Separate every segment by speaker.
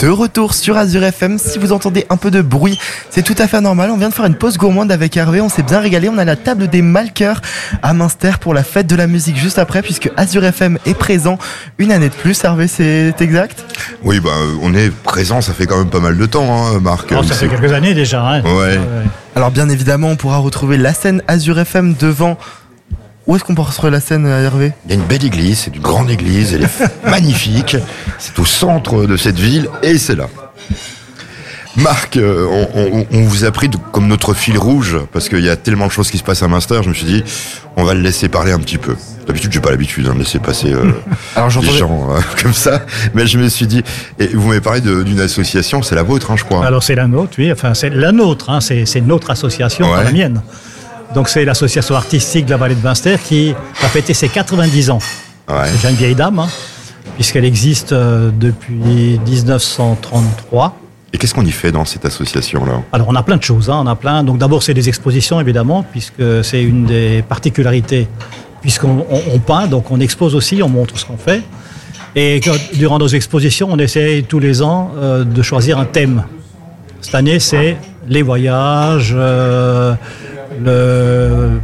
Speaker 1: de retour sur Azure FM. Si vous entendez un peu de bruit, c'est tout à fait normal. On vient de faire une pause gourmande avec Hervé. On s'est bien régalé. On a la table des Malkeurs à Münster pour la fête de la musique juste après, puisque Azure FM est présent une année de plus. Hervé, c'est exact?
Speaker 2: Oui, bah, on est présent. Ça fait quand même pas mal de temps, hein, Marc.
Speaker 3: ça fait quelques années déjà. Hein.
Speaker 2: Ouais.
Speaker 1: Alors bien évidemment, on pourra retrouver la scène Azure FM devant où est-ce qu'on peut retrouver la scène, Hervé?
Speaker 2: Il y a une belle église, c'est une grande église, elle est magnifique. C'est au centre de cette ville et c'est là. Marc, euh, on, vous a pris comme notre fil rouge parce qu'il y a tellement de choses qui se passent à Munster. Je me suis dit, on va le laisser parler un petit peu. D'habitude, j'ai pas l'habitude hein, de laisser passer euh, Alors, des gens euh, comme ça, mais je me suis dit, et vous m'avez parlé d'une association, c'est la vôtre, hein, je crois.
Speaker 3: Alors c'est la nôtre, oui. Enfin, c'est la nôtre. Hein, c'est notre association, pas la mienne. Donc c'est l'association artistique de la vallée de Munster qui a fêté ses 90 ans. C'est une vieille dame, hein, puisqu'elle existe euh, depuis 1933.
Speaker 2: Et qu'est-ce qu'on y fait dans cette association-là?
Speaker 3: Alors on a plein de choses, hein, on a plein. Donc d'abord c'est des expositions évidemment, puisque c'est une des particularités, puisqu'on peint, donc on expose aussi, on montre ce qu'on fait. Et durant nos expositions, on essaie tous les ans euh, de choisir un thème. Cette année, c'est les voyages, euh, le,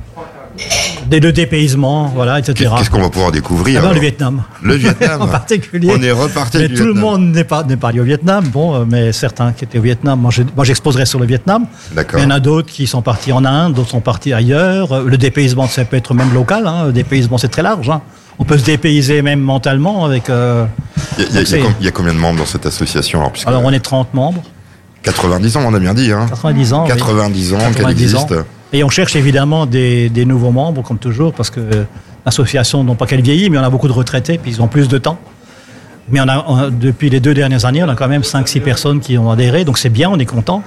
Speaker 3: le dépaysement, voilà, etc.
Speaker 2: Qu'est-ce qu'on va pouvoir découvrir
Speaker 3: ah ben, Le Vietnam.
Speaker 2: Le Vietnam.
Speaker 3: en particulier.
Speaker 2: On est reparti
Speaker 3: Mais tout le monde n'est pas, n'est pas allé au Vietnam. Bon, euh, mais certains qui étaient au Vietnam, moi, j'exposerai sur le Vietnam.
Speaker 2: D'accord.
Speaker 3: Il y en a d'autres qui sont partis en Inde, d'autres sont partis ailleurs. Euh, le dépaysement, ça peut être même local. Hein. Le dépaysement, c'est très large. Hein. On peut se dépayser même mentalement avec. Euh,
Speaker 2: il, y a, combien de membres dans cette association
Speaker 3: alors, alors, on est 30 membres.
Speaker 2: 90 ans, on a bien dit. Hein.
Speaker 3: 90 ans.
Speaker 2: 90 ans qu'elle existe.
Speaker 3: Et on cherche évidemment des, nouveaux membres, comme toujours, parce que l'association, non pas qu'elle vieillit, mais on a beaucoup de retraités, puis ils ont plus de temps. Mais on a, depuis les deux dernières années, on a quand même 5-6 personnes qui ont adhéré, donc c'est bien, on est content.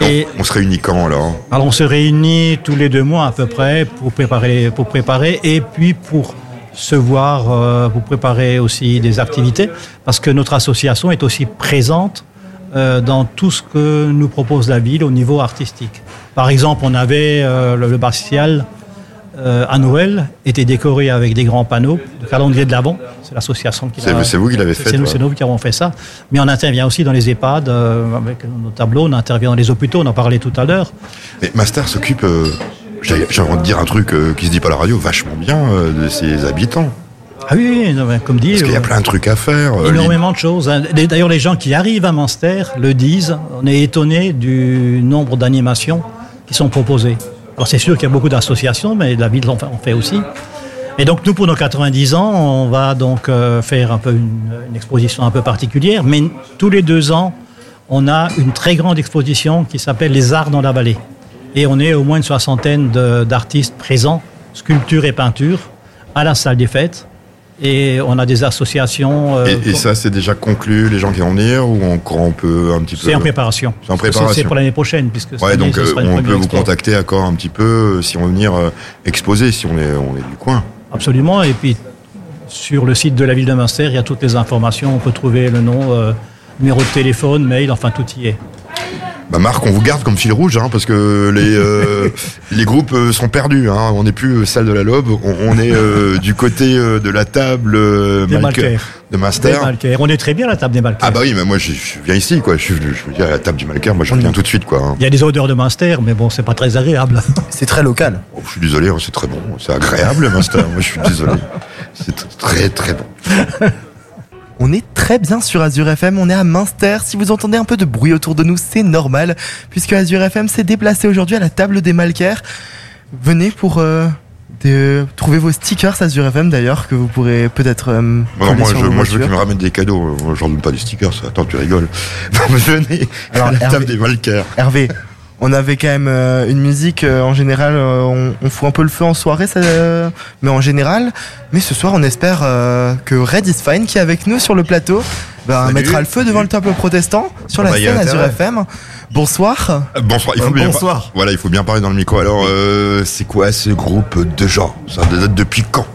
Speaker 2: Et on se réunit quand alors
Speaker 3: Alors on se réunit tous les deux mois à peu près pour préparer, pour préparer et puis pour se voir, euh, pour préparer aussi des activités, parce que notre association est aussi présente euh, dans tout ce que nous propose la ville au niveau artistique. Par exemple, on avait euh, le, le euh, à Noël était décoré avec des grands panneaux, le calendrier de l'Avent. C'est l'association qui
Speaker 2: l'a C'est vous qui l'avez fait.
Speaker 3: C'est nous, nous qui avons fait ça. Mais on intervient aussi dans les EHPAD avec nos tableaux. On intervient dans les hôpitaux. On en parlait tout à l'heure.
Speaker 2: Mais Master s'occupe. J'ai envie de dire un truc qui se dit pas à la radio, vachement bien de ses habitants.
Speaker 3: Ah oui, comme dit.
Speaker 2: Parce qu'il y a plein de trucs à faire.
Speaker 3: Euh, énormément de choses. Hein. D'ailleurs, les gens qui arrivent à Munster le disent. On est étonné du nombre d'animations qui sont proposées. Alors, c'est sûr qu'il y a beaucoup d'associations, mais la ville en fait aussi. Et donc, nous, pour nos 90 ans, on va donc euh, faire un peu une, exposition un peu particulière. Mais tous les deux ans, on a une très grande exposition qui s'appelle Les Arts dans la vallée. Et on est au moins une soixantaine d'artistes présents, sculpture et peinture, à la salle des fêtes. Et on a des associations.
Speaker 2: Euh, et, ça, c'est déjà conclu, les gens qui vont venir, ou encore on peut un petit peu.
Speaker 3: C'est en préparation.
Speaker 2: C'est en préparation.
Speaker 3: C'est pour l'année prochaine, puisque.
Speaker 2: Ouais, donc euh, on peut vous contacter encore un petit peu euh, si on veut venir exposer, si on est, on est du coin.
Speaker 3: Absolument. Et puis sur le site de la ville de Münster, il y a toutes les informations. On peut trouver le nom, numéro de téléphone, mail, enfin tout y est.
Speaker 2: Bah Marc, on vous garde comme fil rouge, hein, parce que les euh, les groupes euh, sont perdus. Hein. On n'est plus euh, salle de la Lobe, on, est du côté de la table
Speaker 3: des
Speaker 2: de Master.
Speaker 3: On est très bien à la table des Malker.
Speaker 2: Ah bah oui, mais moi je, viens ici, quoi. Je, je veux dire à la table du Malker, moi je viens tout de suite, quoi. Hein.
Speaker 3: Il y a des odeurs de Master, mais bon, c'est pas très agréable.
Speaker 1: C'est très local.
Speaker 2: Oh, je suis désolé, c'est très bon, c'est agréable Master. moi je suis désolé, c'est très très bon.
Speaker 1: On est très bien sur Azure FM, on est à Münster. Si vous entendez un peu de bruit autour de nous, c'est normal, puisque Azure FM s'est déplacé aujourd'hui à la table des Malkers. Venez pour euh, trouver vos stickers Azure FM d'ailleurs, que vous pourrez peut-être. Euh,
Speaker 2: moi, je, moi je veux qu'ils me ramènent des cadeaux. J'en donne pas des stickers. Attends, tu rigoles. Venez Alors, à la table des Malkers.
Speaker 1: Hervé, on avait quand même euh, une musique euh, en général euh, on, fout un peu le feu en soirée mais en général mais ce soir on espère que Red is Fine qui est avec nous sur le plateau bah, mettra le feu devant le temple protestant sur la bah, scène Azure FM bonsoir.
Speaker 2: Bonsoir il faut bien bonsoir. voilà il faut bien parler dans le micro. Alors c'est quoi ce groupe de gens? Ça date depuis quand?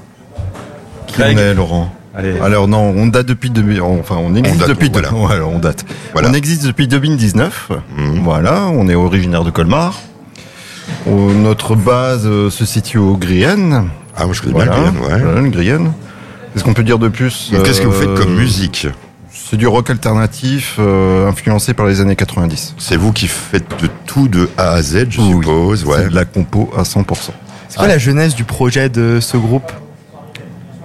Speaker 4: Qui on est Laurent? Alors non, on date depuis enfin on existe depuis voilà. on date. On existe depuis 2019. Mhm. Voilà, on est originaire de Colmar. notre base euh, se situe au Grienne.
Speaker 2: Ah, moi je connais bien Grienne,
Speaker 4: ouais. Grienne. Qu'est-ce qu'on peut dire de plus
Speaker 2: Qu'est-ce que vous faites comme euh, musique
Speaker 4: C'est du rock alternatif influencé par les années 90.
Speaker 2: C'est vous qui faites de tout de A à Z, je suppose.
Speaker 4: Ouais. C'est de la compo à 100%.
Speaker 1: C'est quoi la genèse du projet de ce groupe?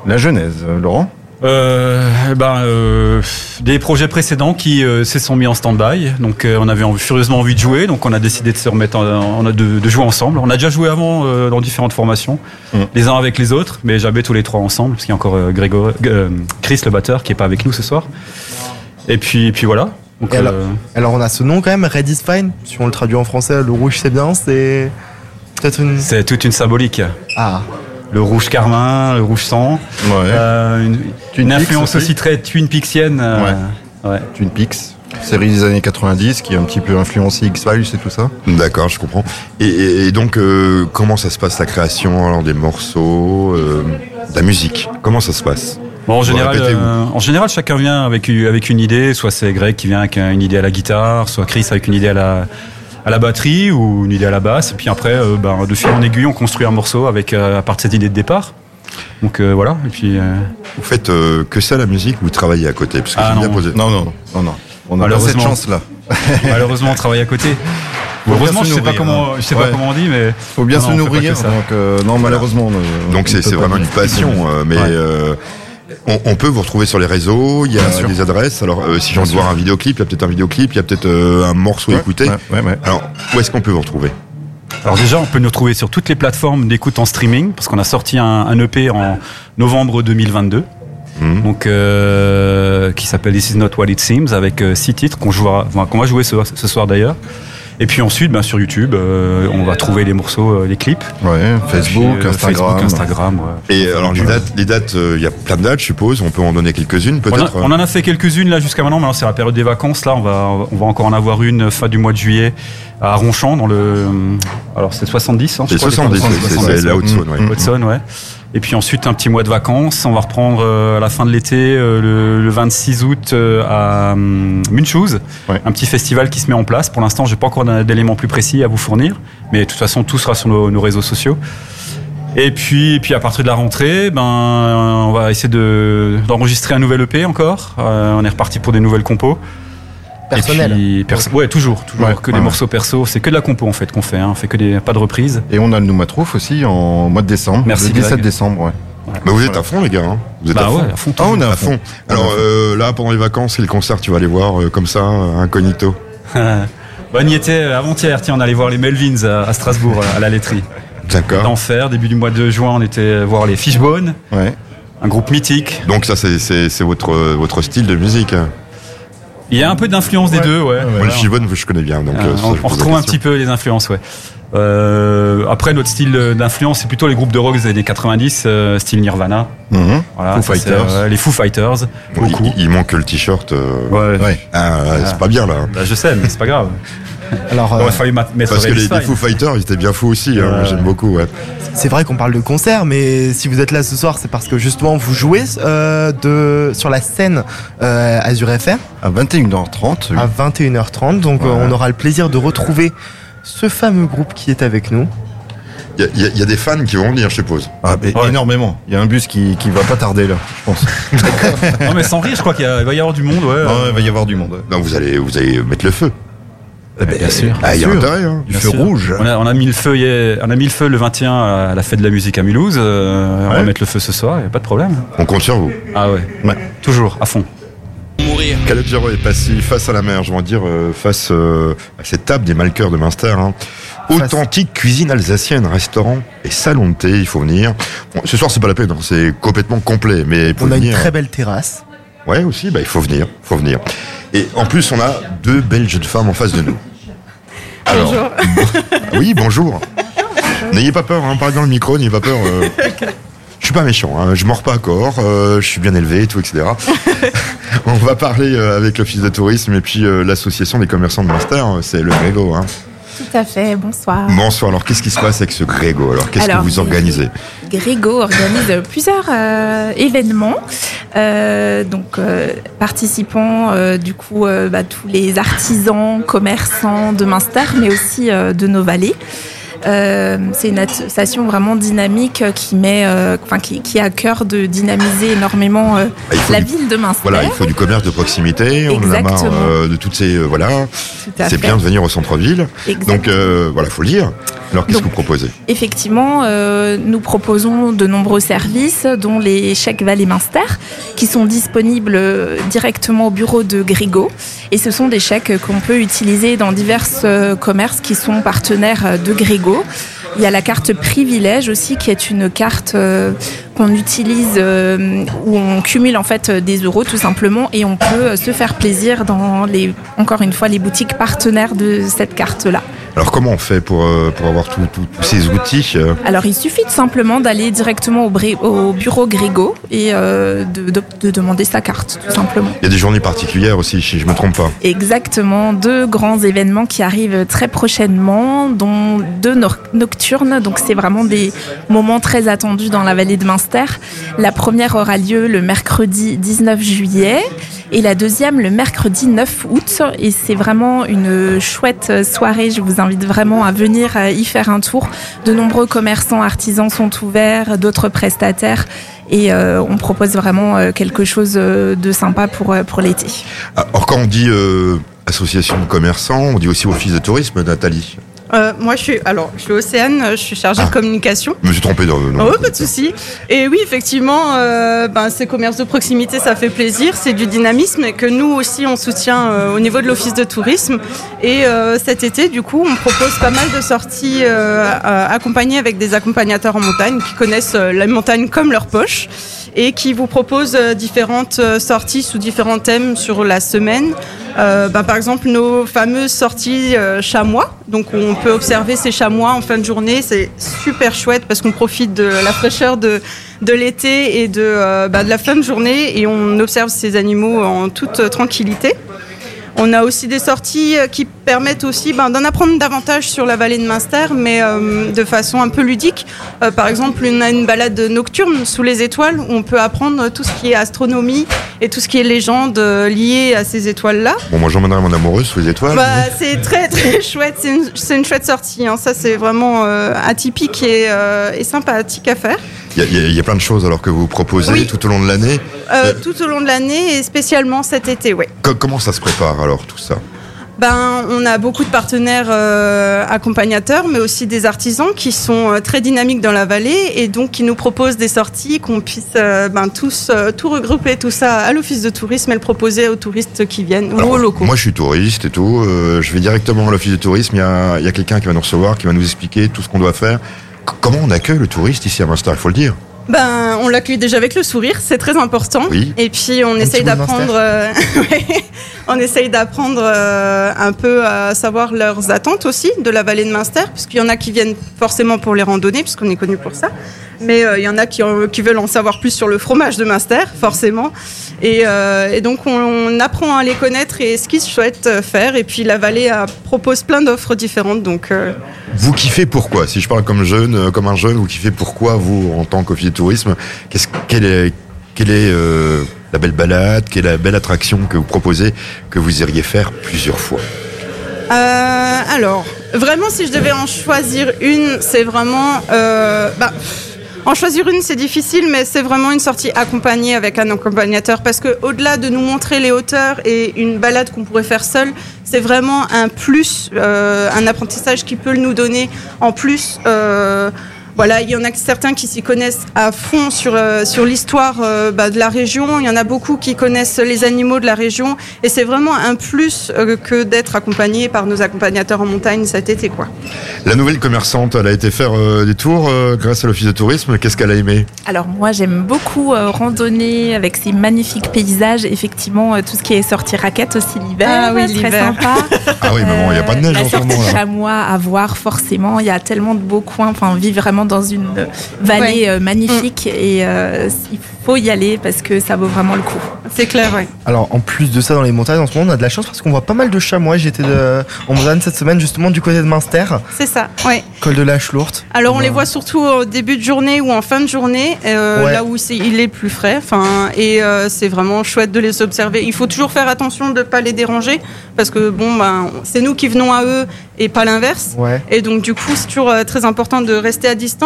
Speaker 4: La genèse, Laurent?
Speaker 5: Euh, ben, euh, des projets précédents qui euh, se sont mis en stand-by. Donc, on avait furieusement envie de jouer, donc on a décidé de se remettre, en, de, de, jouer ensemble. On a déjà joué avant dans différentes formations, mm. les uns avec les autres, mais jamais tous les trois ensemble, parce qu'il y a encore Grégory, Chris le batteur qui est pas avec nous ce soir. Et puis, et puis voilà.
Speaker 1: alors, alors, on a ce nom quand même, Red is Fine. Si on le traduit en français, le rouge c'est bien, c'est peut-être une.
Speaker 5: C'est toute une symbolique.
Speaker 1: Ah
Speaker 5: le rouge carmin, le rouge sang.
Speaker 4: Euh,
Speaker 5: une, influence aussi. très Twin Peaksienne.
Speaker 4: Euh, ouais. Twin Peaks. Série des années 90 qui a un petit peu influencé X-Files et tout ça.
Speaker 2: D'accord, je comprends. Et, donc, euh, comment ça se passe la création alors, des morceaux, la musique? Comment ça se passe?
Speaker 5: En, général, en général, chacun vient avec, avec une idée. Soit c'est Greg qui vient avec une idée à la guitare, soit Chris avec une idée à la, à la batterie ou une idée à la basse. Et puis après, euh, ben, de fil en aiguille, on construit un morceau avec, euh, à part de cette idée de départ. Donc euh, voilà. Et puis.
Speaker 2: Vous faites que ça la musique ou vous travaillez à côté?
Speaker 5: Parce que ah, non. Bien posé.
Speaker 4: non, non, non, non. On a cette chance là.
Speaker 5: Malheureusement, on travaille à côté. Heureusement, je sais pas comment, je sais pas comment on dit, mais
Speaker 4: faut bien se nourrir. Donc non, malheureusement.
Speaker 2: donc c'est vraiment une passion, mais on, peut vous retrouver sur les réseaux, il y a des adresses. Alors, euh, si j'ai envie de voir un vidéoclip, il y a peut-être un vidéoclip, il y a peut-être euh, un morceau à écouter. Alors, où est-ce qu'on peut vous retrouver?
Speaker 5: Alors déjà, on peut nous retrouver sur toutes les plateformes d'écoute en streaming, parce qu'on a sorti un, EP en novembre 2022. Mmh. Donc, euh, qui s'appelle This Is Not What It Seems, avec six titres qu'on qu'on va jouer ce, ce soir d'ailleurs. Et puis ensuite, ben, sur YouTube, euh, on va trouver les morceaux, euh, les clips.
Speaker 4: Ouais, Facebook, euh, Instagram.
Speaker 5: Facebook, Instagram. Ouais.
Speaker 2: Et alors les dates, les dates, il y a plein de dates, je suppose. On peut en donner quelques-unes, peut-être.
Speaker 5: On, on, en a fait quelques-unes là jusqu'à maintenant. Maintenant, c'est la période des vacances. Là, on va, on va encore en avoir une fin du mois de juillet à Ronchamp, dans le. Alors c'est 70. Hein,
Speaker 2: c'est 70, c'est la Haute-Saône, ouais.
Speaker 5: Haute-Saône, ouais. Et puis ensuite un petit mois de vacances. On va reprendre euh, à la fin de l'été, euh, le, 26 août euh, à hum, Munchouz, un petit festival qui se met en place. Pour l'instant, j'ai pas encore d'éléments plus précis à vous fournir, mais de toute façon, tout sera sur nos, réseaux sociaux. Et puis, et puis à partir de la rentrée, ben, on va essayer d'enregistrer un nouvel EP encore. on est reparti pour des nouvelles compos.
Speaker 1: Personnel.
Speaker 5: ouais, toujours, toujours que des morceaux perso. C'est que de la compo en fait qu'on fait. Hein. On fait que des pas de reprise.
Speaker 4: Et on a le Noumatrouf aussi en mois de décembre.
Speaker 5: Merci.
Speaker 4: Le 17 décembre, ouais.
Speaker 2: Bah vous êtes à fond les gars, hein. vous êtes
Speaker 5: bah
Speaker 2: à,
Speaker 5: fond. à fond.
Speaker 2: Ah on est à fond. Alors euh, là pendant les vacances et le concert tu vas aller voir euh, comme ça incognito.
Speaker 5: bah on y était avant-hier, tiens on allait voir les Melvins à, Strasbourg à la laiterie.
Speaker 2: D'accord.
Speaker 5: D'enfer, début du mois de juin on était voir les Fishbone.
Speaker 2: Ouais.
Speaker 5: Un groupe mythique.
Speaker 2: Donc ça c'est votre votre style de musique.
Speaker 5: Il y a un peu d'influence des deux, ouais.
Speaker 2: Moi, le je connais bien. Donc,
Speaker 5: euh, euh, on, retrouve un petit peu les influences, ouais. Euh, après, notre style d'influence, c'est plutôt les groupes de rock des années 90, euh, style Nirvana.
Speaker 2: Mm
Speaker 5: voilà,
Speaker 2: Foo Fighters.
Speaker 5: Euh, les Foo Fighters. beaucoup.
Speaker 2: Il, il, manque le t-shirt.
Speaker 5: ouais. ouais.
Speaker 2: Ah, c'est pas bien là.
Speaker 5: Bah, je sais, mais c'est pas grave.
Speaker 1: Alors,
Speaker 2: euh, parce que les, les, Foo Fighters, ils étaient bien fous aussi. Hein, J'aime beaucoup. Ouais.
Speaker 1: C'est vrai qu'on parle de concert, mais si vous êtes là ce soir, c'est parce que justement vous jouez euh, de sur la scène euh, Azure FM
Speaker 4: à 21h30.
Speaker 1: À 21h30, donc on aura le plaisir de retrouver ce fameux groupe qui est avec nous.
Speaker 2: Il y, y, a des fans qui vont venir, je suppose.
Speaker 4: Ah, Énormément. Il y a un bus qui, qui va pas tarder là, je pense.
Speaker 5: non mais sans rire, je crois qu'il va y avoir du monde. Ouais.
Speaker 4: Non, il va y avoir du monde.
Speaker 2: Non, vous allez, vous allez mettre le feu.
Speaker 5: Eh ben, bien sûr.
Speaker 2: Ah, il y a intérêt, hein.
Speaker 4: feu rouge.
Speaker 5: On a, on a, mis le feu, on a mis le feu le 21 à la fête de la musique à Mulhouse. Euh, on va mettre le feu ce soir, il n'y a pas de problème.
Speaker 2: On compte sur vous.
Speaker 5: Ah ouais, ouais. toujours, à fond.
Speaker 2: Mourir. Calogero est passé face à la mer, je vais dire, euh, face euh, à cette table des Malkeurs de Münster. Hein. Authentique cuisine alsacienne, restaurant et salon de thé, il faut venir. Bon, ce soir, c'est pas la peine, hein, c'est complètement complet. Mais
Speaker 1: on a une très belle terrasse.
Speaker 2: Ouais, aussi, bah, il faut venir, faut venir. Et en plus, on a deux belles jeunes femmes en face de nous
Speaker 6: bonjour.
Speaker 2: oui, bonjour. N'ayez pas peur, hein, parlez dans le micro, n'ayez pas peur. Euh. Je suis pas méchant, hein, je mords pas corps, euh, je suis bien élevé, tout, etc. On va parler euh, avec l'Office de tourisme et puis l'association des commerçants de Master, c'est le Grégo. Hein.
Speaker 6: Tout à fait, bonsoir.
Speaker 2: Bonsoir, alors qu'est-ce qui se passe avec ce Grégo? Alors qu'est-ce que vous organisez?
Speaker 6: Grégo organise plusieurs événements. donc participants du coup bah, tous les artisans, commerçants de Münster, mais aussi de nos vallées. C'est une association vraiment dynamique qui met, enfin qui, qui, a à cœur de dynamiser énormément ah, la ville de Münster.
Speaker 2: Voilà, il faut du commerce de proximité. On en a marre de toutes ces voilà. C'est bien de venir au centre-ville. Donc voilà, faut le dire. Alors qu'est-ce que vous proposez?
Speaker 6: Effectivement, nous proposons de nombreux services, dont les chèques Vallée Minster, qui sont disponibles directement au bureau de Grigo. Et ce sont des chèques qu'on peut utiliser dans divers euh, commerces qui sont partenaires de Grigo. Il y a la carte privilège aussi, qui est une carte euh, qu'on utilise euh, où on cumule en fait des euros tout simplement et on peut se faire plaisir dans les, encore une fois, les boutiques partenaires de cette carte-là.
Speaker 2: Alors comment on fait pour, euh, pour avoir tous ces outils euh
Speaker 6: Alors il suffit tout simplement d'aller directement au, au, bureau Grégo et euh, de, de, demander sa carte, tout simplement.
Speaker 2: Il y a des journées particulières aussi, si je ne me trompe pas.
Speaker 6: Exactement, deux grands événements qui arrivent très prochainement, dont deux nocturnes, donc c'est vraiment des moments très attendus dans la vallée de Münster. La première aura lieu le mercredi 19 juillet et la deuxième le mercredi 9 août. Et c'est vraiment une chouette soirée. Je vous invite vraiment à venir y faire un tour. De nombreux commerçants, artisans sont ouverts, d'autres prestataires. Et euh, on propose vraiment euh, quelque chose euh, de sympa pour, pour l'été.
Speaker 2: Alors quand on dit association de commerçants, on dit aussi office de tourisme, Nathalie
Speaker 7: euh, moi, je suis, alors, je suis Océane, je suis chargée de ah. communication.
Speaker 2: Je me suis trompé dans le nom.
Speaker 7: Oh, pas de souci. Et oui, effectivement, euh, ben, ces commerces de proximité, ça fait plaisir, c'est du dynamisme et que nous aussi, on soutient euh, au niveau de l'office de tourisme. Et euh, cet été, du coup, on propose pas mal de sorties accompagnées avec des accompagnateurs en montagne qui connaissent la montagne comme leur poche et qui vous propose euh, différentes euh, sorties sous différents thèmes sur la semaine. Euh, bah, par exemple, nos fameuses sorties chamois. Donc, on peut observer ces chamois en fin de journée. C'est super chouette parce qu'on profite de la fraîcheur de, de l'été et de, bah, de la fin de journée et on observe ces animaux en toute tranquillité. On a aussi des sorties euh, qui permettent aussi ben, d'en apprendre davantage sur la vallée de Münster, mais euh, de façon un peu ludique. Euh, par exemple, on a une balade nocturne sous les étoiles où on peut apprendre tout ce qui est astronomie et tout ce qui est légende liée à ces étoiles-là.
Speaker 2: Bon, moi j'emmènerai mon amoureuse sous les étoiles.
Speaker 7: Bah, c'est très très chouette, c'est une, chouette sortie. Hein. Ça, c'est vraiment atypique et, et sympathique à faire.
Speaker 2: Il y, a plein de choses alors que vous proposez tout au long de l'année
Speaker 7: euh, Tout au long de l'année et spécialement cet été, oui.
Speaker 2: Comment ça se prépare alors tout ça?
Speaker 7: Ben, on a beaucoup de partenaires euh, accompagnateurs, mais aussi des artisans qui sont euh, très dynamiques dans la vallée et donc qui nous proposent des sorties qu'on puisse ben, tous tout regrouper tout ça à l'office de tourisme et le proposer aux touristes qui viennent ou aux locaux.
Speaker 2: Moi, je suis touriste et tout. je vais directement à l'office de tourisme. Il y a, a quelqu'un qui va nous recevoir, qui va nous expliquer tout ce qu'on doit faire. Comment on accueille le touriste ici à Münster Il faut le dire?
Speaker 7: Ben, on l'accueille déjà avec le sourire, c'est très important. Et puis on essaye d'apprendre, euh, on essaye d'apprendre euh, un peu à savoir leurs attentes aussi de la vallée de Münster, parce qu'il y en a qui viennent forcément pour les randonnées, puisqu'on est connu pour ça mais euh, il y en a qui, veulent en savoir plus sur le fromage de Munster, forcément. Et, euh, donc on, apprend à les connaître et ce qu'ils souhaitent faire. Et puis la vallée propose plein d'offres différentes. Donc
Speaker 2: vous kiffez pourquoi? Si je parle comme jeune, comme un jeune, vous kiffez pourquoi vous en tant qu'officier de tourisme Qu'est-ce quelle est la belle balade Quelle est la belle attraction que vous proposez que vous iriez faire plusieurs fois
Speaker 7: alors, vraiment, si je devais en choisir une, c'est vraiment. Bah, en choisir une, c'est difficile, mais c'est vraiment une sortie accompagnée avec un accompagnateur parce que au-delà de nous montrer les hauteurs et une balade qu'on pourrait faire seul, c'est vraiment un plus, euh, un apprentissage qui peut nous donner en plus. Euh, voilà, il y en a certains qui s'y connaissent à fond sur, euh, sur l'histoire euh, bah, de la région. Il y en a beaucoup qui connaissent les animaux de la région. Et c'est vraiment un plus euh, que d'être accompagné par nos accompagnateurs en montagne cet été. Quoi.
Speaker 2: La nouvelle commerçante, elle a été faire des tours grâce à l'Office de tourisme. Qu'est-ce qu'elle a aimé?
Speaker 6: Alors moi, j'aime beaucoup randonner avec ces magnifiques paysages. Effectivement, tout ce qui est sorti raquette aussi l'hiver. Ah oui, très sympa.
Speaker 2: ah oui, mais bon, il n'y a pas de neige
Speaker 6: en
Speaker 2: ce moment.
Speaker 6: chamois à voir forcément. Il y a tellement de beaux coins. Enfin, on vit vraiment dans une vallée magnifique et il faut y aller parce que ça vaut vraiment le coup.
Speaker 7: C'est clair, oui.
Speaker 1: Alors en plus de ça, dans les montagnes en ce moment, on a de la chance parce qu'on voit pas mal de chamois. J'étais en montagne cette semaine justement du côté de Münster.
Speaker 7: C'est ça, oui.
Speaker 1: Col de la Schlourte.
Speaker 7: Alors on les voit surtout au début de journée ou en fin de journée, là où il est plus frais. Enfin, et c'est vraiment chouette de les observer. Il faut toujours faire attention de ne pas les déranger parce que bon, ben, c'est nous qui venons à eux et pas l'inverse. Et donc du coup, c'est toujours très important de rester à distance.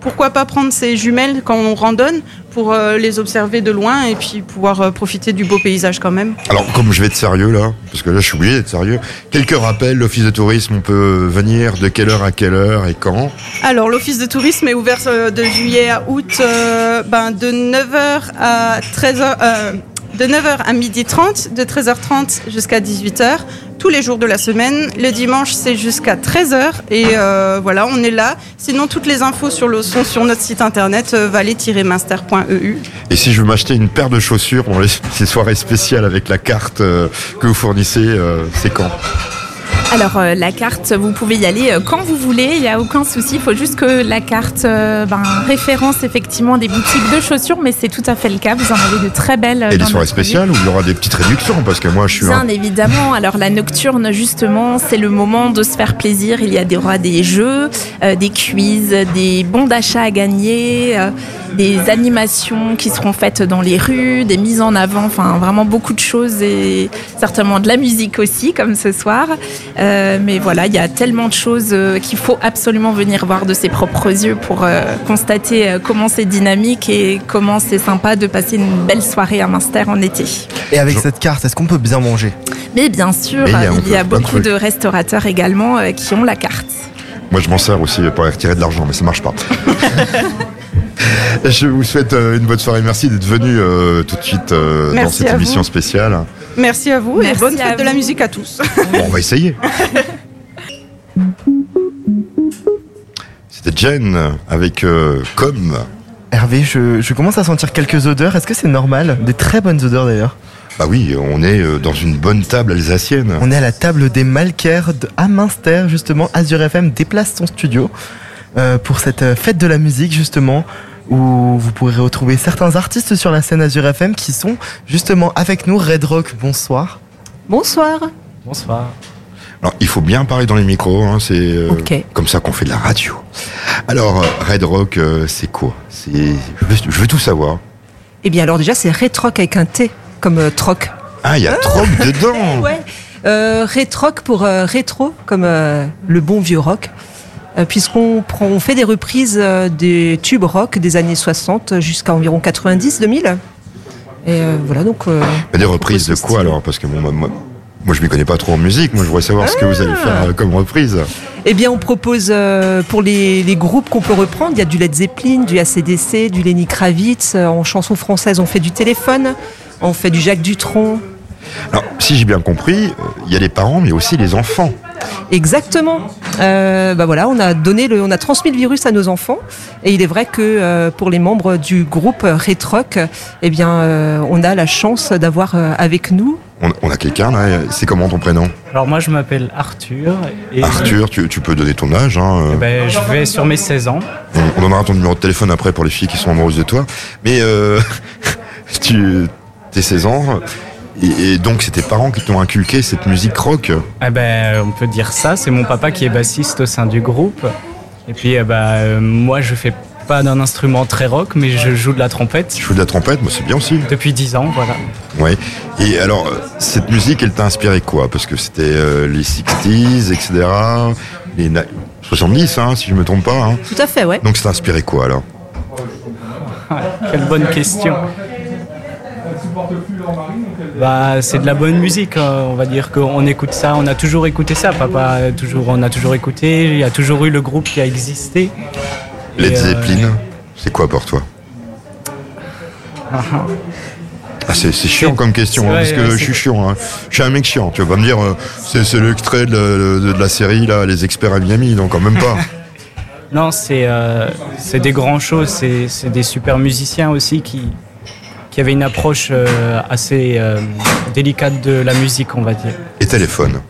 Speaker 7: Pourquoi pas prendre ces jumelles quand on randonne pour euh, les observer de loin et puis pouvoir euh, profiter du beau paysage quand même.
Speaker 2: Alors comme je vais être sérieux là, parce que là je suis obligé d'être sérieux, quelques rappels, l'office de tourisme, on peut venir de quelle heure à quelle heure et quand?
Speaker 7: Alors l'office de tourisme est ouvert euh, de juillet à août ben, de 9h à 13h de 9h à 12h30, de 13h30 jusqu'à 18h, tous les jours de la semaine. Le dimanche, c'est jusqu'à 13h. Et euh, voilà, on est là. Sinon, toutes les infos sur le sont sur notre site internet euh, vallée-master.eu.
Speaker 2: Et si je veux m'acheter une paire de chaussures pour ces soirées spéciales avec la carte euh, que vous fournissez, c'est quand?
Speaker 6: Alors euh, la carte, vous pouvez y aller euh, quand vous voulez, il n'y a aucun souci. Il faut juste que la carte euh, ben, référence effectivement des boutiques de chaussures, mais c'est tout à fait le cas. Vous en avez de très belles.
Speaker 2: Et des soirées spéciales où il y aura des petites réductions parce que moi je suis.
Speaker 6: Bien évidemment. Alors la nocturne justement, c'est le moment de se faire plaisir. Il y a des, des jeux, des quiz, des bons d'achat à gagner, des animations qui seront faites dans les rues, des mises en avant. Enfin vraiment beaucoup de choses et certainement de la musique aussi comme ce soir. Euh, mais voilà, il y a tellement de choses euh, qu'il faut absolument venir voir de ses propres yeux pour euh, constater comment c'est dynamique et comment c'est sympa de passer une belle soirée à Munster en été.
Speaker 1: Et avec cette carte, est-ce qu'on peut bien manger?
Speaker 6: Mais bien sûr, il y a, beaucoup de restaurateurs également qui ont la carte.
Speaker 2: Moi, je m'en sers aussi pour retirer de l'argent, mais ça marche pas. Je vous souhaite une bonne soirée. Merci d'être venu tout de suite dans cette émission spéciale.
Speaker 7: Merci à vous et bonne fête de la musique à tous.
Speaker 2: on va essayer. C'était Jen avec euh, Comme.
Speaker 1: Hervé, je, commence à sentir quelques odeurs. Est-ce que c'est normal? Des très bonnes odeurs d'ailleurs.
Speaker 2: Bah oui, on est euh, dans une bonne table alsacienne.
Speaker 1: On est à la table des Malkers à Münster, justement. Azure FM déplace son studio euh, pour cette fête de la musique, justement où vous pourrez retrouver certains artistes sur la scène Azure FM qui sont justement avec nous. Red Rock, bonsoir.
Speaker 8: Bonsoir.
Speaker 3: Bonsoir.
Speaker 2: Alors, il faut bien parler dans les micros, hein, c'est euh, comme ça qu'on fait de la radio. Alors, euh, Red Rock, euh, c'est quoi? C'est, je veux, tout savoir.
Speaker 8: Eh bien, alors déjà, c'est Red Rock avec un T, comme troc.
Speaker 2: Ah, il y a troc dedans
Speaker 8: Ouais. Red Rock pour rétro, comme le bon vieux rock. Euh, puisqu'on on fait des reprises euh, des tubes rock des années 60 jusqu'à environ 90-2000. Et euh, voilà donc.
Speaker 2: des reprises de quoi alors? Parce que moi, moi, je m'y connais pas trop en musique. Moi, je voudrais savoir ce que vous allez faire ah. comme reprise.
Speaker 8: Eh bien, on propose pour les, les groupes qu'on peut reprendre. Il y a du Led Zeppelin, du ACDC, du Lenny Kravitz. En chanson française, on fait du téléphone, on fait du Jacques Dutronc.
Speaker 2: Alors, si j'ai bien compris, il y a les parents, mais aussi les enfants.
Speaker 8: Exactement. Euh, bah voilà, on a donné le, on a transmis le virus à nos enfants, et il est vrai que euh, pour les membres du groupe Retroc, eh bien, euh, on a la chance d'avoir avec nous.
Speaker 2: On, a quelqu'un là. C'est comment ton prénom?
Speaker 9: Alors moi, je m'appelle Arthur.
Speaker 2: Arthur, tu, peux donner ton âge hein,
Speaker 9: eh ben, Je vais sur mes 16 ans.
Speaker 2: On, donnera ton numéro de téléphone après pour les filles qui sont amoureuses de toi. Mais tu, tes 16 ans. Et, donc, c'est tes parents qui t'ont inculqué cette musique rock
Speaker 9: eh ben, On peut dire ça. C'est mon papa qui est bassiste au sein du groupe. Et puis, eh ben, euh, moi, je fais pas d'un instrument très rock, mais je joue de la trompette.
Speaker 2: Tu joues de la trompette, moi c'est bien aussi.
Speaker 9: Depuis 10 ans, voilà.
Speaker 2: Oui. Et alors, euh, cette musique, elle t'a inspiré quoi? Parce que c'était euh, les 60s, etc. Les 70, hein, si je me trompe pas. Hein.
Speaker 8: Tout à fait, ouais.
Speaker 2: Donc, ça inspiré quoi alors?
Speaker 9: Quelle bonne question. Bah, c'est de la bonne musique. Hein. On va dire qu'on écoute ça. On a toujours écouté ça. Papa, toujours, on a toujours écouté. Il y a toujours eu le groupe qui a existé.
Speaker 2: Led euh, Zeppelin, c'est quoi pour toi? Ah, c'est chiant comme question, hein, parce que je suis chiant. Hein. Je suis un mec chiant. Tu vas pas me dire, euh, c'est l'extrait de, la série, là, Les experts à Miami, donc quand même pas.
Speaker 9: non, c'est euh, des grands choses. C'est des super musiciens aussi qui, qui avait une approche euh, assez euh, délicate de la musique, on va dire.
Speaker 2: Et téléphone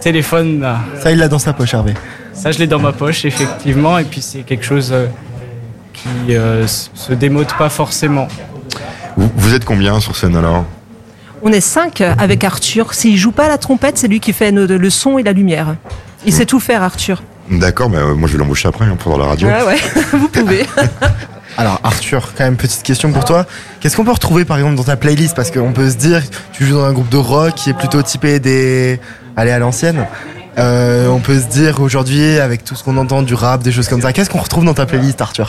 Speaker 9: Téléphone.
Speaker 1: Ça, il l'a dans sa poche, Hervé.
Speaker 9: ça, je l'ai dans ma poche, effectivement. Et puis, c'est quelque chose euh, qui euh, se démode pas forcément.
Speaker 2: Vous, êtes combien sur scène alors?
Speaker 8: On est cinq avec Arthur. S'il joue pas la trompette, c'est lui qui fait le son et la lumière. Il sait tout faire, Arthur.
Speaker 2: D'accord, mais moi je vais l'embaucher après hein, pour dans la radio.
Speaker 8: Ouais, ouais, vous pouvez.
Speaker 1: Alors Arthur, quand même petite question pour toi. Qu'est-ce qu'on peut retrouver par exemple dans ta playlist? Parce qu'on peut se dire, tu joues dans un groupe de rock qui est plutôt typé des... Allez à l'ancienne. Euh, on peut se dire aujourd'hui, avec tout ce qu'on entend du rap, des choses comme ça, qu'est-ce qu'on retrouve dans ta playlist Arthur?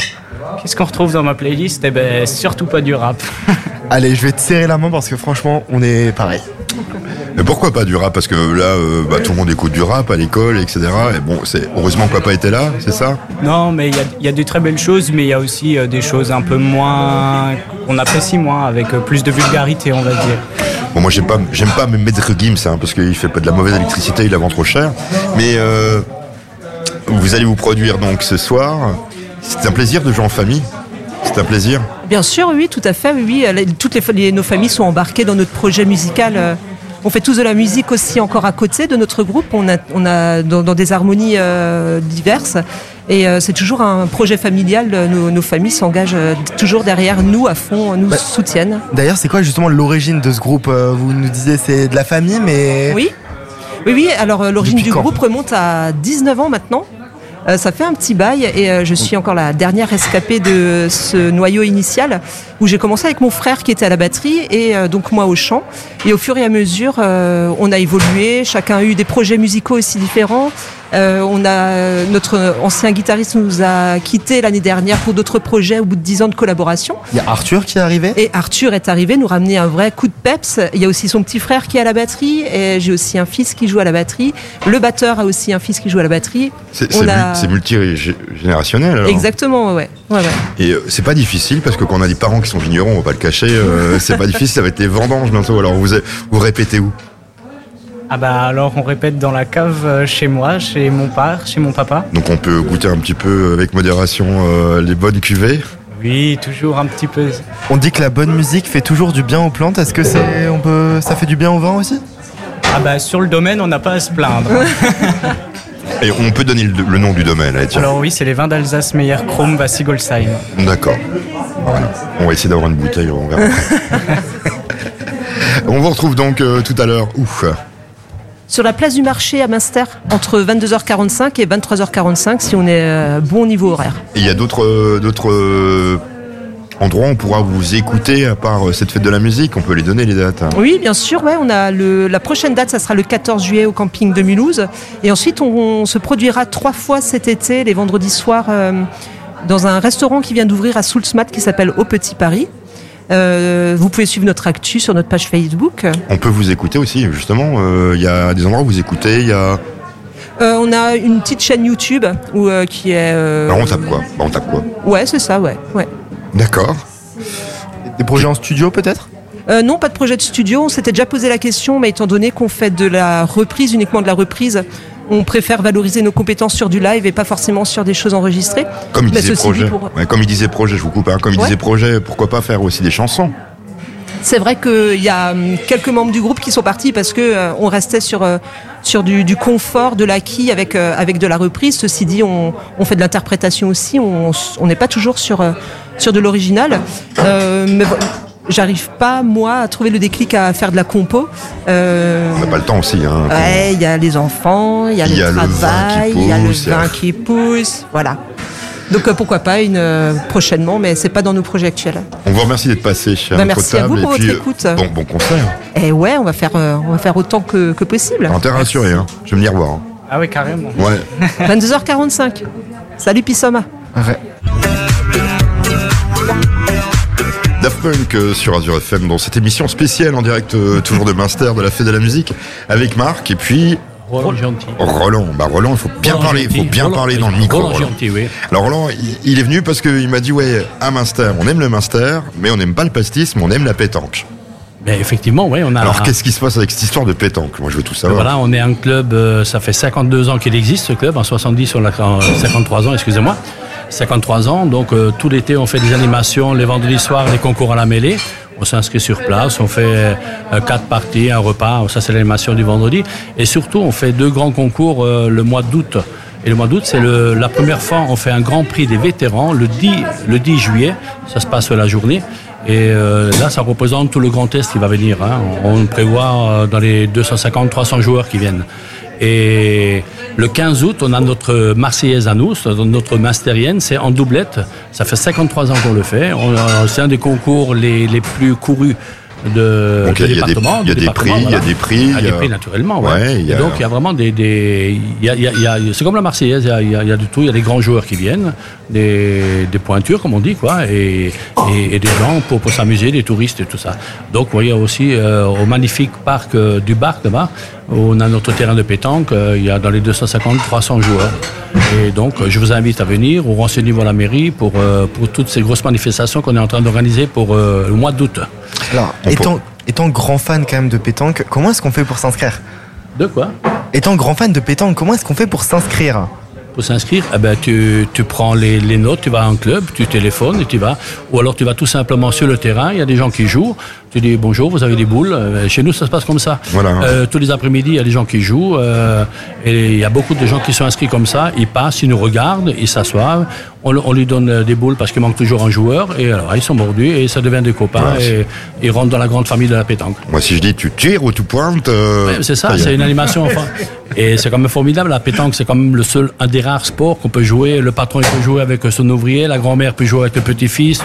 Speaker 9: Qu'est-ce qu'on retrouve dans ma playlist Eh ben surtout pas du rap.
Speaker 1: Allez, je vais te serrer la main parce que franchement, on est pareil.
Speaker 2: Mais pourquoi pas du rap Parce que là, euh, bah, tout le monde écoute du rap à l'école, etc. Et bon, c'est heureusement que papa était là, c'est ça?
Speaker 9: Non, mais il y a, des très belles choses, mais il y a aussi euh, des choses un peu moins qu'on apprécie moins, avec euh, plus de vulgarité, on va dire.
Speaker 2: Bon, moi, j'aime pas, j'aime pas Maître Gims, hein, parce qu'il fait pas de la mauvaise électricité, il la vend trop cher. Mais vous allez vous produire donc ce soir. C'est un plaisir de jouer en famille. C'est un plaisir.
Speaker 8: Bien sûr, oui, tout à fait. Oui, toutes les, nos familles sont embarquées dans notre projet musical on fait tous de la musique aussi encore à côté de notre groupe. On a, on a dans, des harmonies euh, diverses. Et euh, c'est toujours un projet familial. Nos, familles s'engagent euh, toujours derrière nous à fond, nous bah, soutiennent.
Speaker 1: D'ailleurs, c'est quoi justement l'origine de ce groupe Vous nous disiez c'est de la famille, mais...
Speaker 8: Oui, oui, oui. Alors l'origine du groupe remonte à 19 ans maintenant. Euh, ça fait un petit bail et euh, je suis encore la dernière escapée de ce noyau initial où j'ai commencé avec mon frère qui était à la batterie et euh, donc moi au chant. Et au fur et à mesure, on a évolué, chacun a eu des projets musicaux aussi différents. Euh, on a notre ancien guitariste nous a quitté l'année dernière pour d'autres projets au bout de dix ans de collaboration.
Speaker 1: Il y a Arthur qui est arrivé.
Speaker 8: Et Arthur est arrivé nous ramener un vrai coup de peps. Il y a aussi son petit frère qui est à la batterie et j'ai aussi un fils qui joue à la batterie. Le batteur a aussi un fils qui joue à la batterie.
Speaker 2: C'est multigénérationnel.
Speaker 8: Exactement, ouais. ouais,
Speaker 2: Et euh, c'est pas difficile parce que quand on a des parents qui sont vignerons, on va pas le cacher. Euh, c'est pas difficile. Ça va être les vendanges bientôt. Alors vous vous répétez où?
Speaker 9: Ah bah alors on répète dans la cave euh, chez moi, chez mon père, chez mon papa.
Speaker 2: Donc on peut goûter un petit peu avec modération euh, les bonnes cuvées
Speaker 9: Oui, toujours un petit peu.
Speaker 1: On dit que la bonne musique fait toujours du bien aux plantes. Est-ce que c'est on peut ça fait du bien au vin aussi?
Speaker 9: Ah bah sur le domaine, on n'a pas à se plaindre.
Speaker 2: Et on peut donner le, nom du domaine.
Speaker 9: Alors oui, c'est les vins d'Alsace Meyer Chrome Vassigolsheim.
Speaker 2: D'accord. On va essayer d'avoir une bouteille, on verra. on vous retrouve donc euh, tout à l'heure. Ouf
Speaker 8: sur la place du marché à Münster entre 22h45 et 23h45 si on est euh, bon niveau horaire.
Speaker 2: Il y a d'autres euh, d'autres euh, endroits où on pourra vous écouter à part cette fête de la musique On peut les donner les dates hein.
Speaker 8: Oui, bien sûr. Ouais, on a le, la prochaine date, ça sera le 14 juillet au camping de Mulhouse. Et ensuite, on, se produira trois fois cet été, les vendredis soirs, dans un restaurant qui vient d'ouvrir à Soulsmat qui s'appelle Au Petit Paris. Euh, vous pouvez suivre notre actu sur notre page Facebook.
Speaker 2: On peut vous écouter aussi, justement. Euh, il y a des endroits où vous écoutez. Il y a.
Speaker 8: Euh, on a une petite chaîne YouTube où, qui est.
Speaker 2: Bah, on tape quoi? Bah, On tape quoi?
Speaker 8: Ouais, c'est ça, ouais. ouais.
Speaker 2: D'accord.
Speaker 1: Des projets en studio peut-être?
Speaker 8: Non, pas de projet de studio. On s'était déjà posé la question, mais étant donné qu'on fait de la reprise, uniquement de la reprise, on préfère valoriser nos compétences sur du live et pas forcément sur des choses enregistrées.
Speaker 2: Comme il disait projet, comme il disait projet, je vous coupe, hein. comme il disait projet, pourquoi pas faire aussi des chansons
Speaker 8: c'est vrai qu'il y a hum, quelques membres du groupe qui sont partis parce que euh, on restait sur euh, sur du, confort, de l'acquis avec euh, avec de la reprise. Ceci dit, on, fait de l'interprétation aussi. On n'est pas toujours sur sur de l'original. mais j'arrive pas moi à trouver le déclic à faire de la compo.
Speaker 2: Euh, on n'a pas le temps aussi. Hein,
Speaker 8: ouais, il y a les enfants, il y a le travail, il y a le vin qui pousse, voilà. Donc euh, pourquoi pas une euh, prochainement, mais c'est pas dans nos projets actuels.
Speaker 2: On vous remercie d'être passé chez
Speaker 8: bah, Merci à vous pour votre écoute.
Speaker 2: Bon, bon concert.
Speaker 8: Et eh ouais, on va faire, on va faire autant que, que possible.
Speaker 2: t'es rassuré, hein. je vais venir voir. Hein.
Speaker 9: Ah oui, carrément.
Speaker 2: Ouais.
Speaker 8: 22h45. Salut Pissoma.
Speaker 1: Ouais.
Speaker 2: Daft Punk euh, sur Azure FM dans cette émission spéciale en direct euh, toujours de Munster de la fête de la musique avec Marc et puis
Speaker 3: Roland Gentil.
Speaker 2: Roland, bah Roland, il faut bien parler, il faut bien parler dans le micro.
Speaker 3: Roland, Gentil, oui.
Speaker 2: Alors Roland, il, est venu parce qu'il m'a dit ouais, à Munster, on aime le Munster, mais on n'aime pas le pastis, mais on aime la pétanque.
Speaker 3: Ben effectivement, oui, on a.
Speaker 2: Alors, qu'est-ce qui se passe avec cette histoire de pétanque? Moi, je veux tout savoir.
Speaker 3: Voilà, on est un club, euh, ça fait 52 ans qu'il existe, ce club. En 70, on a 53 ans, excusez-moi. 53 ans. Donc euh, tout l'été, on fait des animations. Les vendredis soirs, les concours à la mêlée. On s'inscrit sur place, on fait euh, quatre parties, un repas. Ça, c'est l'animation du vendredi. Et surtout, on fait deux grands concours euh, le mois d'août.
Speaker 10: Et le mois d'août, c'est la première fois on fait un grand prix des vétérans le 10, le 10 juillet. Ça se passe la journée. Et euh, là, ça représente tout le Grand Est qui va venir. Hein. On prévoit dans les 250-300 joueurs qui viennent. Et le 15 août, on a notre Marseillaise à nous, notre Mastérienne, c'est en doublette. Ça fait 53 ans qu'on le fait. C'est un des concours les, les plus courus de,
Speaker 2: donc, il y, a des prix, il y a des prix.
Speaker 10: Il y a des prix, naturellement. Ouais. et donc, il y a vraiment des. des y a, y a, c'est comme la Marseillaise, il y, a, du tout. Il y a des grands joueurs qui viennent, des, des pointures, comme on dit, quoi, et, et, des gens pour, pour s'amuser, des touristes et tout ça. Donc, vous voyez aussi euh, au magnifique parc euh, du Barc, là-bas, on a notre terrain de pétanque, euh, il y a dans les 250-300 joueurs. Et donc, je vous invite à venir ou renseignez-vous à la mairie pour, pour toutes ces grosses manifestations qu'on est en train d'organiser pour le mois d'août.
Speaker 1: Alors, étant, étant grand fan quand même de pétanque, comment est-ce qu'on fait pour s'inscrire?
Speaker 10: De quoi?
Speaker 1: Étant grand fan de pétanque, comment est-ce qu'on fait pour s'inscrire?
Speaker 10: Pour s'inscrire, eh ben, tu, tu prends les, les, notes, tu vas à un club, tu téléphones et tu vas. Ou alors tu vas tout simplement sur le terrain, il y a des gens qui jouent, tu dis bonjour, vous avez des boules. Euh, chez nous, ça se passe comme ça.
Speaker 2: Voilà.
Speaker 10: Euh, tous les après-midi, il y a des gens qui jouent euh, et il y a beaucoup de gens qui sont inscrits comme ça. Ils passent, ils nous regardent, ils s'assoient. On, on, lui donne des boules parce qu'il manque toujours un joueur et alors ils sont mordus et ça devient des copains et ils rentrent dans la grande famille de la pétanque.
Speaker 2: Moi, si je dis tu tires ou tu pointes.
Speaker 10: c'est ça, c'est une animation. Enfin, et c'est quand même formidable. La pétanque, c'est quand même le seul, un des rares sports qu'on peut jouer. Le patron il peut jouer avec son ouvrier, la grand-mère peut jouer avec le petit-fils.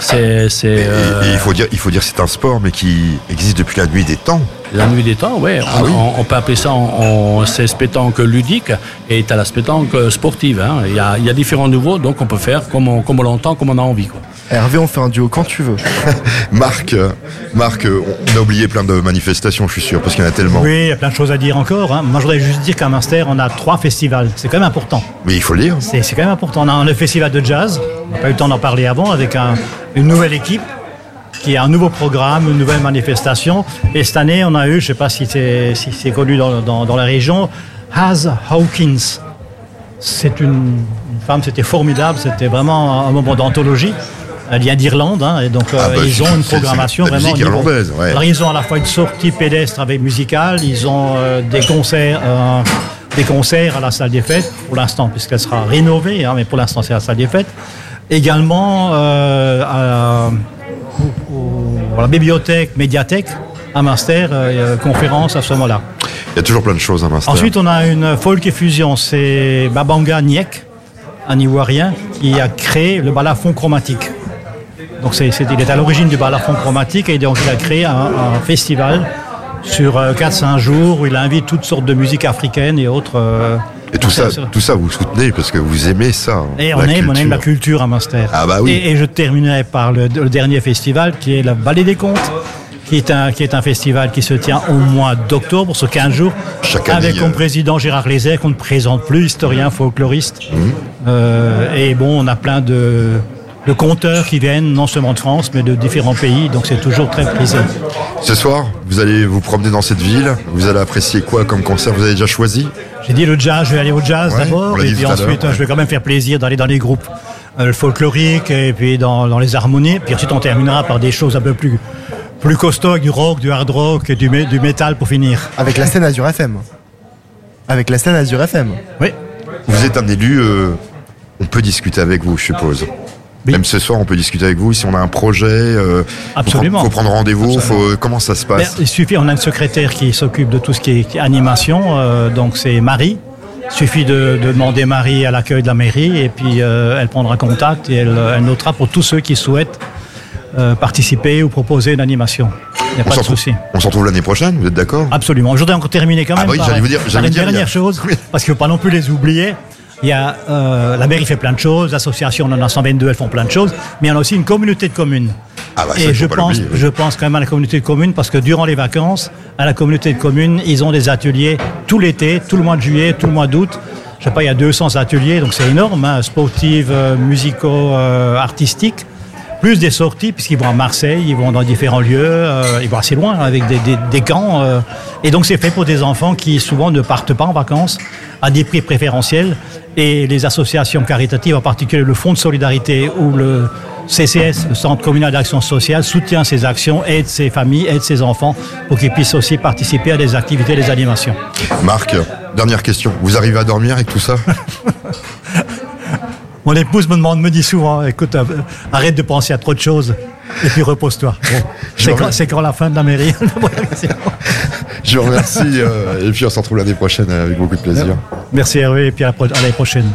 Speaker 10: C'est, c'est.
Speaker 2: il faut dire, il faut dire, c'est un sport, mais qui existe depuis la nuit des temps.
Speaker 10: La nuit des temps, ouais. Ah on, peut appeler ça en, c'est pétanque ludique et à la pétanque sportive. Hein. Il, y a, il, y a, différents niveaux, donc on peut faire comme on, comme on l'entend, comme on a envie. Quoi.
Speaker 1: Hervé, on fait un duo quand tu veux.
Speaker 2: Marc, Marc, on a oublié plein de manifestations, je suis sûr, parce qu'il y en a tellement.
Speaker 3: Oui, il y a plein de choses à dire encore. Hein. Moi, je voudrais juste dire qu'à Munster, on a trois festivals. C'est quand même important.
Speaker 2: Oui, il faut le dire.
Speaker 3: C'est quand même important. On a le festival de jazz. On n'a pas eu le temps d'en parler avant, avec une nouvelle équipe qui a un nouveau programme, une nouvelle manifestation. Et cette année, on a eu, je ne sais pas si c'est si connu dans, dans, dans, la région, Haz Hawkins. C'est une, femme, c'était formidable, c'était vraiment un moment d'anthologie. Elle vient d'Irlande, hein, et donc ah euh, bah, ils ont une programmation vraiment.
Speaker 2: irlandaise, ouais.
Speaker 3: Alors ils ont à la fois une sortie pédestre avec musicale, ils ont euh, des concerts. Euh, des concerts à la salle des fêtes pour l'instant puisqu'elle sera rénovée hein, mais pour l'instant c'est la salle des fêtes également à la bibliothèque, médiathèque à Munster, euh, conférence à ce moment-là.
Speaker 2: Il y a toujours plein de choses à Munster.
Speaker 3: Ensuite, on a une folk effusion, c'est Babanga Niek, un Ivoirien, qui a créé le balafon chromatique. Donc, il est à l'origine du balafon chromatique et donc il a créé un, festival sur 4-5 euh, jours où il invite toutes sortes de musiques africaines et autres. Euh,
Speaker 2: et tout ça, tout ça, vous soutenez parce que vous aimez ça. Hein,
Speaker 3: et on aime, on aime la culture à Munster.
Speaker 2: Ah bah oui.
Speaker 3: Et, je terminerai par le, dernier festival qui est la Vallée des Contes. Qui est, un, qui est un festival qui se tient au mois d'octobre, sur 15 jours,
Speaker 2: Chaque
Speaker 3: avec comme
Speaker 2: euh,
Speaker 3: président Gérard Lézère, qu'on ne présente plus, historien, folkloriste. Mmh. Euh, et bon, on a plein de, de conteurs qui viennent non seulement de France, mais de différents pays, donc c'est toujours très prisé.
Speaker 2: Ce soir, vous allez vous promener dans cette ville, vous allez apprécier quoi comme concert? Vous avez déjà choisi?
Speaker 3: J'ai dit le jazz, je vais aller au jazz d'abord, et puis ensuite je vais quand même faire plaisir d'aller dans les groupes euh, le folklorique et puis dans, dans, les harmonies, puis ensuite on terminera par des choses un peu plus, plus costauds, du rock, du hard rock, du, du métal pour finir.
Speaker 1: Avec la scène Azure FM Avec la scène Azure FM
Speaker 3: Oui.
Speaker 2: Vous êtes un élu, euh, on peut discuter avec vous, je suppose. Même ce soir, on peut discuter avec vous si on a un projet. Euh,
Speaker 3: Absolument.
Speaker 2: Il faut prendre rendez-vous. comment ça se passe
Speaker 3: Il suffit, on a une secrétaire qui s'occupe de tout ce qui est animation. Euh, donc c'est Marie. Il suffit de, demander Marie à l'accueil de la mairie et puis euh, elle prendra contact et elle, elle, notera pour tous ceux qui souhaitent euh, participer ou proposer une animation. Il n'y a pas de souci.
Speaker 2: On s'en retrouve l'année prochaine, vous êtes d'accord?
Speaker 3: Absolument. Je voudrais encore terminer quand même.
Speaker 2: Ah oui, j'allais vous dire,
Speaker 3: par une dernière chose, parce qu'il ne faut pas non plus les oublier. Il y a, euh, la mairie fait plein de choses, l'association, on en a 122, elles font plein de choses, mais il y a aussi une communauté de communes.
Speaker 2: Ah bah,
Speaker 3: et je pense, je pense quand même à la communauté de communes parce que durant les vacances, à la communauté de communes, ils ont des ateliers tout l'été, tout le mois de juillet, tout le mois d'août. Je sais pas, il y a 200 ateliers, donc c'est énorme, hein, sportifs, euh, musicaux, euh, artistiques plus des sorties, puisqu'ils vont à Marseille, ils vont dans différents lieux, euh, ils vont assez loin avec des, des, des camps. Euh, et donc c'est fait pour des enfants qui souvent ne partent pas en vacances à des prix préférentiels. Et les associations caritatives, en particulier le Fonds de solidarité ou le CCS, le Centre communal d'action sociale, soutient ces actions, aide ces familles, aide ces enfants pour qu'ils puissent aussi participer à des activités, des animations.
Speaker 2: Marc, Dernière question. Vous arrivez à dormir avec tout ça
Speaker 3: Mon épouse me demande, me dit souvent, écoute, euh, arrête de penser à trop de choses et puis repose-toi. c'est quand, la fin de la mairie.
Speaker 2: Je vous remercie euh, et puis on se retrouve l'année prochaine avec beaucoup de plaisir.
Speaker 3: Merci Hervé et puis à l'année prochaine.